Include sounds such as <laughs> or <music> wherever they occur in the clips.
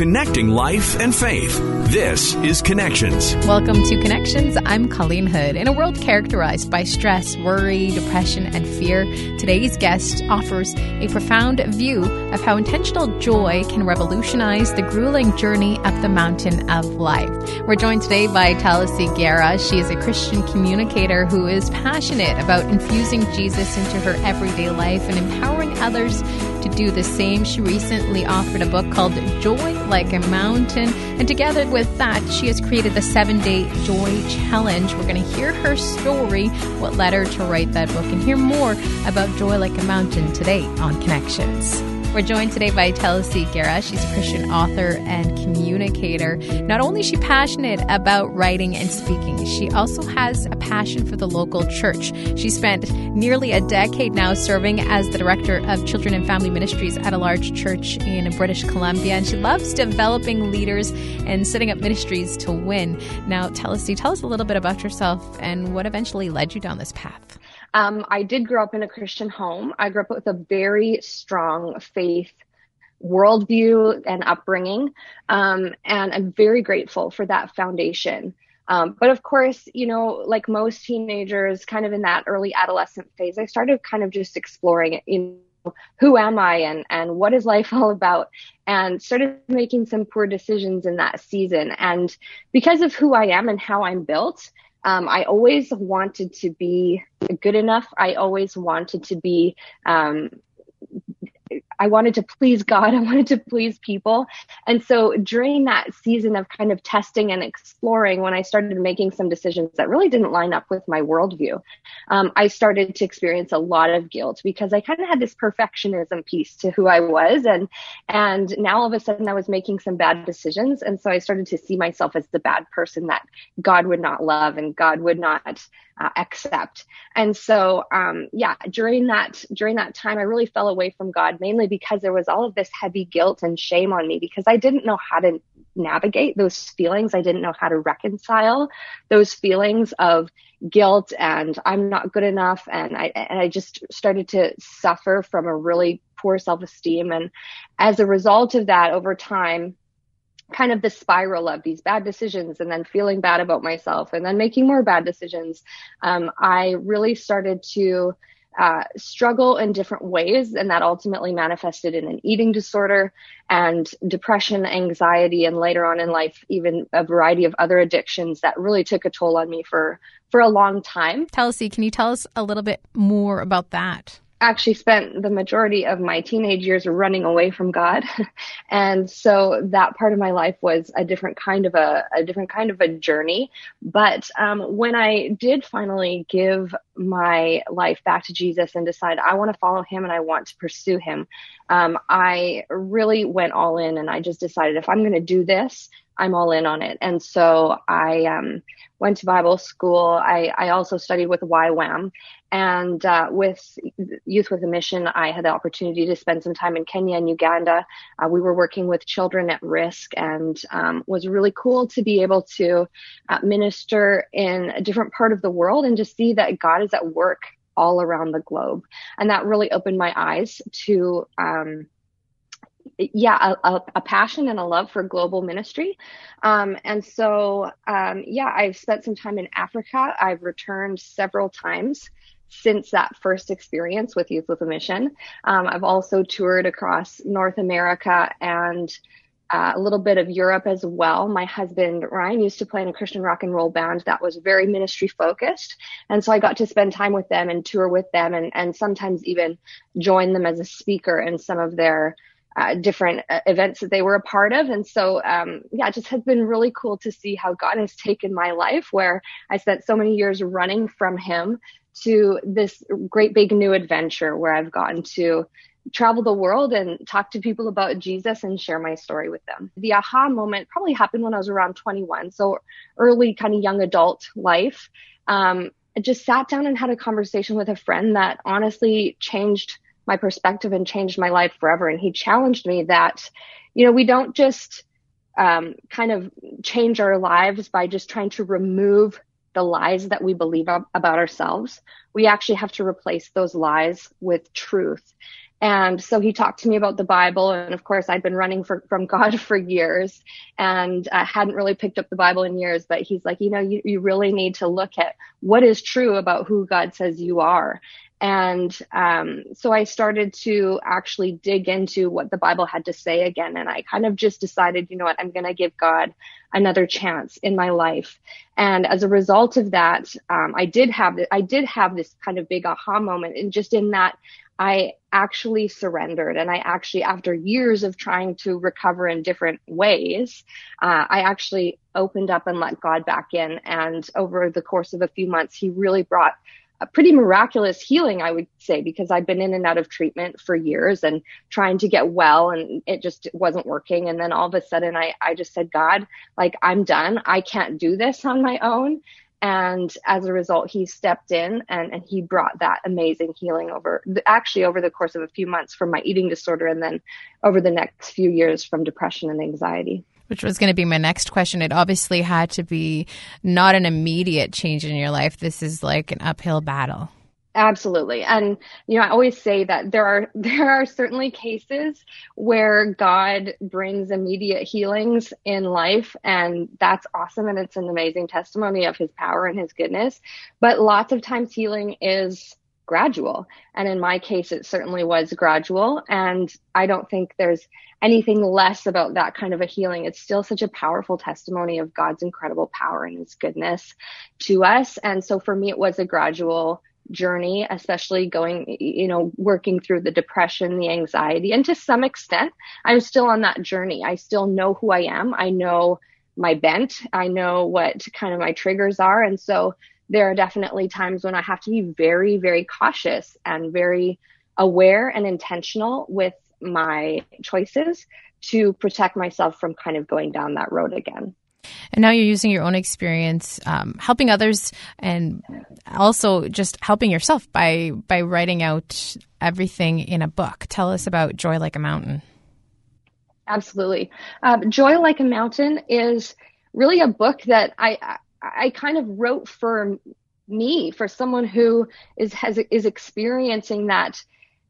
connecting life and faith. This is Connections. Welcome to Connections. I'm Colleen Hood. In a world characterized by stress, worry, depression, and fear, today's guest offers a profound view of how intentional joy can revolutionize the grueling journey up the mountain of life. We're joined today by Talisi Guerra. She is a Christian communicator who is passionate about infusing Jesus into her everyday life and empowering others to do the same. She recently offered a book called Joy Like a Mountain. And together with that, she has created the seven day joy challenge. We're going to hear her story, what led her to write that book, and hear more about Joy Like a Mountain today on Connections. We're joined today by Talisi Guerra. She's a Christian author and communicator. Not only is she passionate about writing and speaking, she also has a passion for the local church. She spent nearly a decade now serving as the director of children and family ministries at a large church in British Columbia, and she loves developing leaders and setting up ministries to win. Now, Talisi, tell us a little bit about yourself and what eventually led you down this path. Um, I did grow up in a Christian home. I grew up with a very strong faith worldview and upbringing. Um, and I'm very grateful for that foundation. Um, but of course, you know, like most teenagers, kind of in that early adolescent phase, I started kind of just exploring, you know, who am I and, and what is life <laughs> all about? And started making some poor decisions in that season. And because of who I am and how I'm built, um, I always wanted to be good enough. I always wanted to be um, I wanted to please God. <laughs> I wanted to please people. And so during that season of kind of testing and exploring, when I started making some decisions that really didn't line up with my worldview, um, I started to experience a lot of guilt because I kind of had this perfectionism piece to who I was. And, and now all of a sudden I was making some bad decisions. And so I started to see myself as the bad person that God would not love and God would not uh, accept. And so, um, yeah, during that, during that time, I really fell away from God mainly because there was all of this heavy guilt and shame on me because I didn't know how to navigate those feelings. I didn't know how to reconcile those feelings of guilt and I'm not good enough. And I, and I just started to suffer from a really poor self-esteem. And as a result of that over time, kind of the spiral of these bad decisions and then feeling bad about myself and then making more bad decisions, um, I really started to uh, struggle in different ways, and that ultimately manifested in an eating disorder and depression, anxiety, and later on in life, even a variety of other addictions that really took a toll on me for for a long time. Talisi, can you tell us a little bit more about that? Actually spent the majority of my teenage years running away from God. <laughs> and so that part of my life was a different kind of a, a different kind of a journey. But um, when I did finally give my life back to Jesus and decide I want to follow him and I want to pursue him, um, I really went all in and I just decided if I'm going to do this, I'm all in on it. And so I um, went to Bible school. I, I also studied with YWAM. And uh, with Youth with a Mission, I had the opportunity to spend some time in Kenya and Uganda. Uh, we were working with children at risk and um, was really cool to be able to uh, minister in a different part of the world and to see that God is at work all around the globe. And that really opened my eyes to um, yeah, a, a, passion and a love for global ministry. Um, and so, um, yeah, I've spent some time in Africa. I've returned several times since that first experience with Youth with a Mission. Um, I've also toured across North America and uh, a little bit of Europe as well. My husband Ryan used to play in a Christian rock and roll band that was very ministry focused, and so I got to spend time with them and tour with them, and and sometimes even join them as a speaker in some of their uh, different uh, events that they were a part of. And so, um, yeah, it just has been really cool to see how God has taken my life where I spent so many years running from Him to this great big new adventure where I've gotten to travel the world and talk to people about Jesus and share my story with them. The aha moment probably happened when I was around 21, so early kind of young adult life. Um, I just sat down and had a conversation with a friend that honestly changed my perspective and changed my life forever. And he challenged me that, you know, we don't just um, kind of change our lives by just trying to remove the lies that we believe about ourselves. We actually have to replace those lies with truth. And so he talked to me about the Bible. And of course, I'd been running for, from God <laughs> for years and I hadn't really picked up the Bible in years. But he's like, you know, you, you really need to look at what is true about who God says you are. And um, so I started to actually dig into what the Bible had to say again. And I kind of just decided, you know what, I'm going to give God another chance in my life. And as a result of that, um, I did have I did have this kind of big aha moment, and just in that, I actually surrendered. And I actually, after years of trying to recover in different ways, uh, I actually opened up and let God back in. And over the course of a few months, He really brought a pretty miraculous healing, I would say, because I've been in and out of treatment for years and trying to get well and it just wasn't working. And then all of a sudden I, I just said, God, like I'm done. I can't do this on my own. And as a result, he stepped in and, and he brought that amazing healing over, actually over the course of a few months from my eating disorder and then over the next few years from depression and anxiety which was going to be my next question. It obviously had to be not an immediate change in your life. This is like an uphill battle. Absolutely. And you know, I always say that there are <laughs> there are certainly cases where God brings immediate healings in life and that's awesome and it's an amazing testimony of his power and his goodness. But lots of times healing is gradual. And in my case, it certainly was gradual. And I don't think there's anything less about that kind of a healing. It's still such a powerful testimony of God's incredible power and his goodness to us. And so for me, it was a gradual journey, especially going, you know, working through the depression, the anxiety, and to some extent, I'm still on that journey. I still know who I am. I know my bent. I know what kind of my triggers are. And so there are definitely times when I have to be very, very cautious and very aware and intentional with my choices to protect myself from kind of going down that road again. And now you're using your own experience, um, helping others, and also just helping yourself by by writing out everything in a book. Tell us about Joy Like a Mountain. Absolutely, um, Joy Like a Mountain is really a book that I I kind of wrote for me, for someone who is has is experiencing that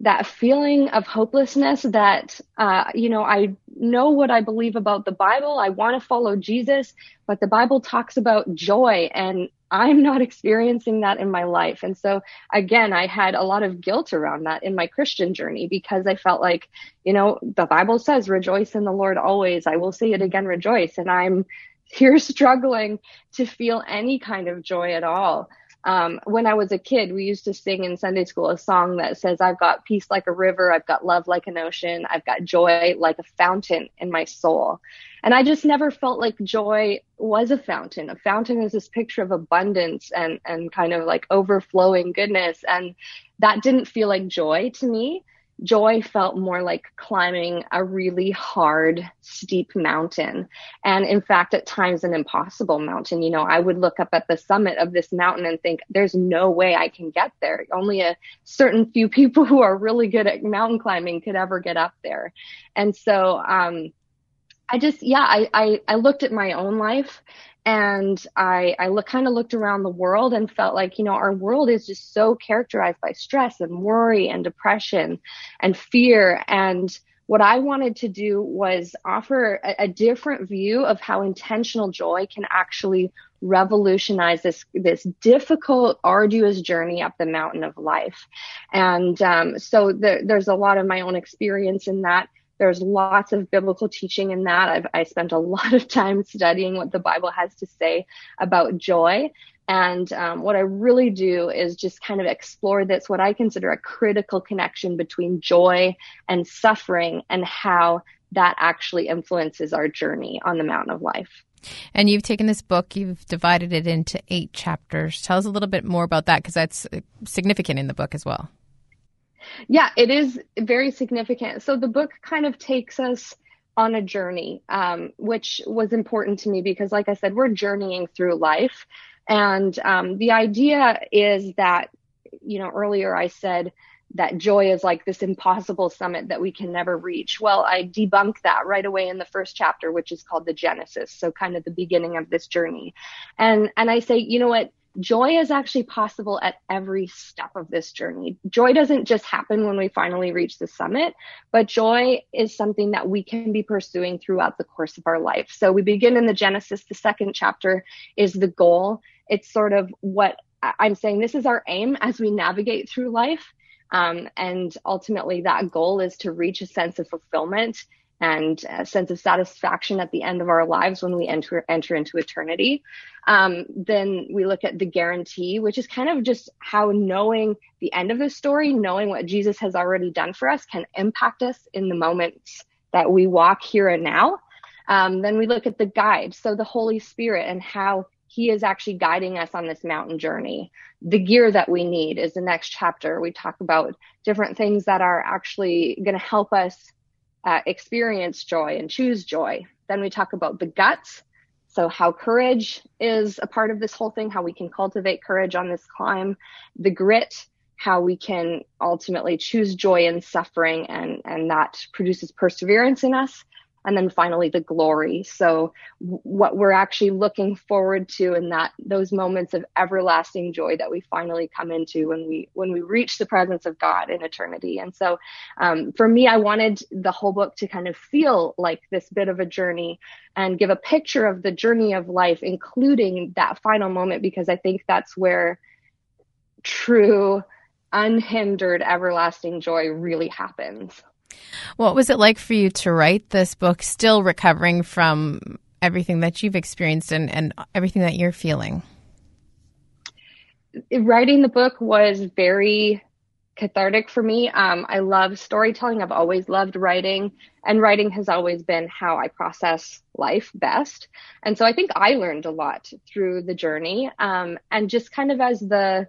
that feeling of hopelessness that uh, you know i know what i believe about the bible. I want to follow jesus but the bible talks about joy and i'm not <laughs> experiencing that in my life. And so again i had a lot of guilt around that in my christian journey because i felt like you know the bible says rejoice in the lord always. I will say it again rejoice. And i'm <laughs> you're struggling to feel any kind of joy at all. Um, when I was a kid, we used to sing in Sunday school a song that says, I've got peace like a river. I've got love like an ocean. I've got joy like a fountain in my soul. And I just never felt like joy was a fountain. A fountain is this picture of abundance and, and kind of like overflowing goodness. And that didn't feel like joy to me joy felt more like climbing a really hard, steep mountain. And in fact, at times an impossible mountain. You know, I would look up at the summit of this mountain and think, there's no way I can get there. Only a certain few people <laughs> who are really good at mountain climbing could ever get up there. And so, um, I just, yeah, I, I, I looked at my own life and I, I look, kind of looked around the world and felt like, you know, our world is just so characterized by stress and worry and depression and fear. And what I wanted to do was offer a, a different view of how intentional joy can actually revolutionize this this difficult, arduous journey up the mountain of life. And um, so the, there's a lot of my own experience in that there's lots of biblical teaching in that. I've, I spent a <laughs> lot of time studying what the Bible has to say about joy. And um, what I really do is just kind of explore this, what I consider a critical connection between joy and suffering and how that actually influences our journey on the mountain of life. And you've taken this book, you've divided it into eight chapters. Tell us a little bit more about that because that's uh, significant in the book as well. Yeah, it is very significant. So the book kind of takes us on a journey, um, which was important to me because, like I said, we're journeying through life. And um, the idea is that, you know, earlier I said that joy is like this impossible summit that we can never reach. Well, I debunk that right away in the first chapter, which is called the Genesis. So kind of the beginning of this journey. And, and I say, you know what? Joy is actually possible at every step of this journey. Joy doesn't just happen when we finally reach the summit, but joy is something that we can be pursuing throughout the course of our life. So we begin in the Genesis. The second chapter is the goal. It's sort of what I'm saying. This is our aim as we navigate through life. Um, and ultimately, that goal is to reach a sense of fulfillment and a sense of satisfaction at the end of our lives when we enter enter into eternity. Um, then we look at the guarantee, which is kind of just how knowing the end of the story, knowing what Jesus has already done for us, can impact us in the moments that we walk here and now. Um, then we look at the guide, so the Holy Spirit and how he is actually guiding us on this mountain journey. The gear that we need is the next chapter. We talk about different things that are actually going to help us uh, experience joy and choose joy. Then we talk about the guts. So how courage is a part of this whole thing, how we can cultivate courage on this climb, the grit, how we can ultimately choose joy in suffering and, and that produces perseverance in us and then finally the glory. So what we're actually looking forward to in that those moments of everlasting joy that we finally come into when we when we reach the presence of god in eternity. And so um, for me i wanted the whole book to kind of feel like this bit of a journey and give a picture of the journey of life including that final moment because i think that's where true unhindered everlasting joy really happens what was it like for you to write this book, still recovering from everything that you've experienced and, and everything that you're feeling? Writing the book was very cathartic for me. Um, I love storytelling. I've always loved writing, and writing has always been how I process life best. And so I think I learned a lot through the journey. Um, and just kind of as the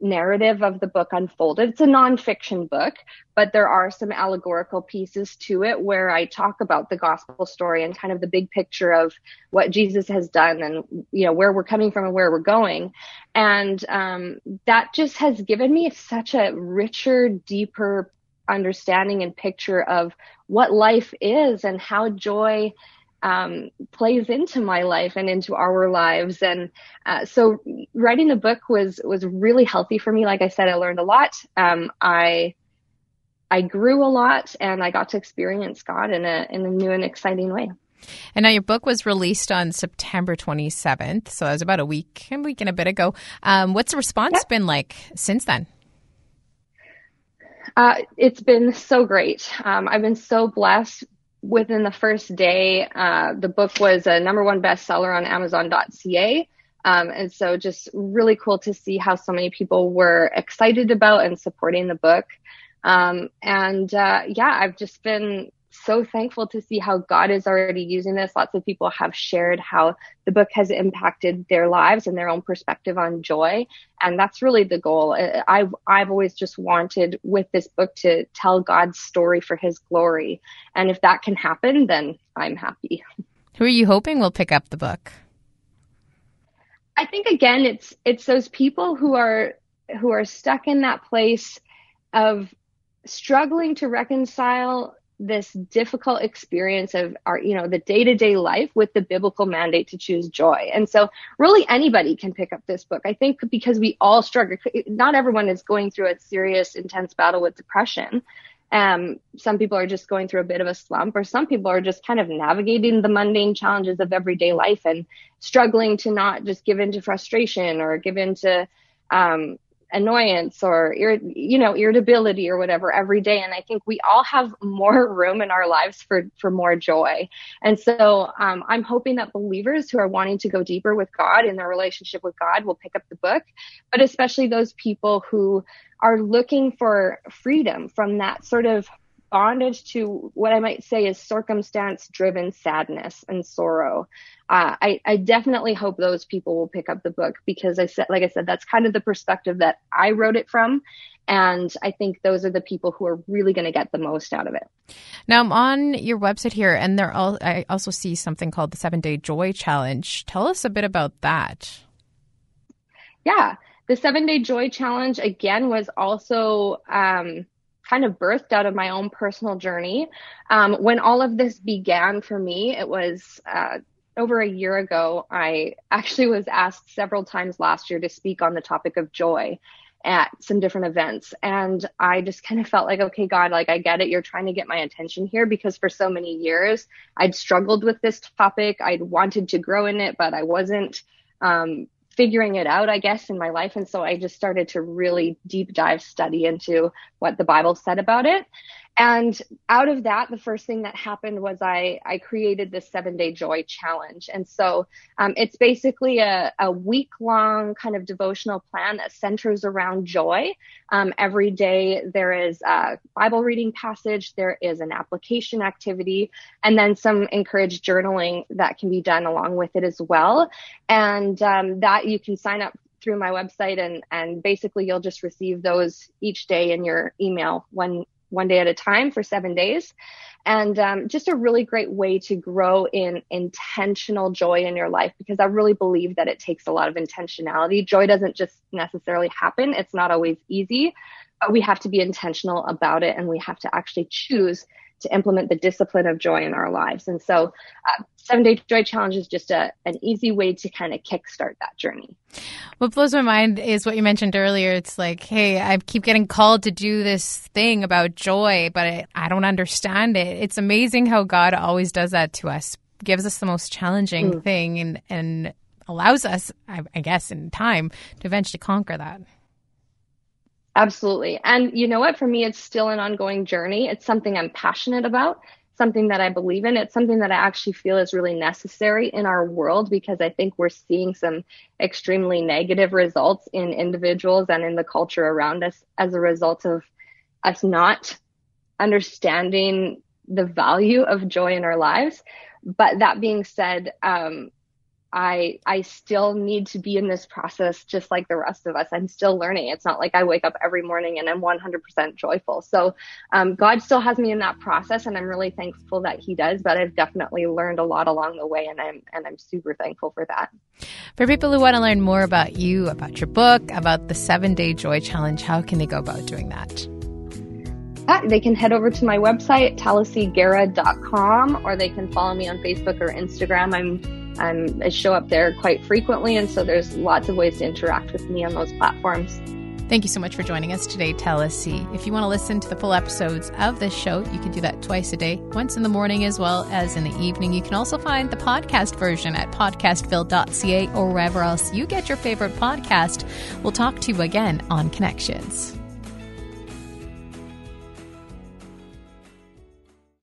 narrative of the book unfolded. It's a nonfiction book, but there are some allegorical pieces to it where I talk about the gospel story and kind of the big picture of what Jesus has done and, you know, where we're coming from and where we're going. And um, that just has given me such a richer, deeper understanding and picture of what life is and how joy um, plays into my life and into our lives. And uh, so writing the book was was really healthy for me. Like I said, I learned a lot. Um, I I grew a lot, and I got to experience God in a in a new and exciting way. And now your book was released on September 27th, so that was about a week, a week and a bit ago. Um, what's the response yep. been like since then? Uh, it's been so great. Um, I've been so blessed within the first day, uh, the book was a number one bestseller on Amazon.ca. Um, and so just really cool to see how so many people were excited about and supporting the book. Um, and uh, yeah, I've just been so thankful to see how God is already using this. Lots of people have shared how the book has impacted their lives and their own perspective on joy. And that's really the goal. I've, I've always just wanted with this book to tell God's story for his glory. And if that can happen, then I'm happy. Who are you hoping will pick up the book? I think again, it's, it's those people who are, who are stuck in that place of struggling to reconcile this difficult experience of our, you know, the day to day life with the biblical mandate to choose joy. And so really anybody can pick up this book. I think because we all struggle, not everyone is going through a serious, intense battle with depression. Um, some people are just going through a bit of a slump or some people are just kind of navigating the mundane challenges of everyday life and struggling to not just give in to frustration or give in to, um, annoyance or you know irritability or whatever every day. And i think we all have <laughs> more room in our lives for for more joy. And so um, i'm hoping that believers who are wanting to go deeper with god in their relationship with god will pick up the book but especially those people who are looking for freedom from that sort of bondage to what I might say is circumstance driven sadness and sorrow. Uh, I, I definitely hope those people will pick up the book because I said, like I said, that's kind of the perspective that I wrote it from. And I think those are the people who are really going to get the most out of it. Now I'm on your website here, and there all, I also see something called the Seven Day Joy Challenge. Tell us a bit about that. Yeah, the Seven Day Joy Challenge again was also um, kind of birthed out of my own personal journey. Um, when all of this began for me, it was uh, over a year ago, I actually was asked several times last year to speak on the topic of joy at some different events. And I just kind of felt like, okay, God, like I get it. You're trying to get my attention here because for so many years I'd struggled with this topic. I'd wanted to grow in it, but I wasn't um, figuring it out, I guess, in my life. And so I just started to really deep dive study into what the Bible said about it and out of that the first thing that happened was i i created this seven day joy challenge. And so um, it's basically a, a week long kind of devotional plan that centers around joy. Um, every day there is a bible reading passage there is an application activity and then some encouraged journaling that can be done along with it as well. And um, that you can sign up through my website and and basically you'll just receive those each day in your email when one day at a time for seven days. And um, just a really great way to grow in intentional joy in your life because I really believe that it takes a lot of intentionality. Joy doesn't just necessarily happen, it's not always easy, but we have to be intentional about it and we have to actually choose to implement the discipline of joy in our lives. And so, uh, seven day joy challenge is just a, an easy way to kind of kickstart that journey. What blows my mind is what you mentioned earlier. It's like, hey, I keep getting called to do this thing about joy, but I, don't understand it. It's amazing how God always does that to us, gives us the most challenging mm. thing and, and allows us, I, I guess, in time to eventually conquer that. Absolutely. And you know what? For me, it's still an ongoing journey. It's something I'm passionate about, something that I believe in. It's something that I actually feel is really necessary in our world because I think we're seeing some extremely negative results in individuals and in the culture around us as a result of us not understanding the value of joy in our lives. But that being said, um, I I still need to be in this process just like the rest of us. I'm still learning. It's not like I wake up every morning and I'm 100% joyful. So um, God still has me in that process, and I'm really thankful that He does. But I've definitely learned a lot along the way, and I'm and I'm super thankful for that. For people who want to learn more about you, about your book, about the Seven Day Joy Challenge, how can they go about doing that? they can head over to my website, taliesigera.com, or they can follow me on Facebook or Instagram. I'm I'm, I show up there quite frequently, and so there's lots of ways to interact with me on those platforms. Thank you so much for joining us today, Taliesin. If you want to listen to the full episodes of this show, you can do that twice a day, once in the morning as well as in the evening. You can also find the podcast version at podcastville.ca or wherever else you get your favorite podcast. We'll talk to you again on Connections.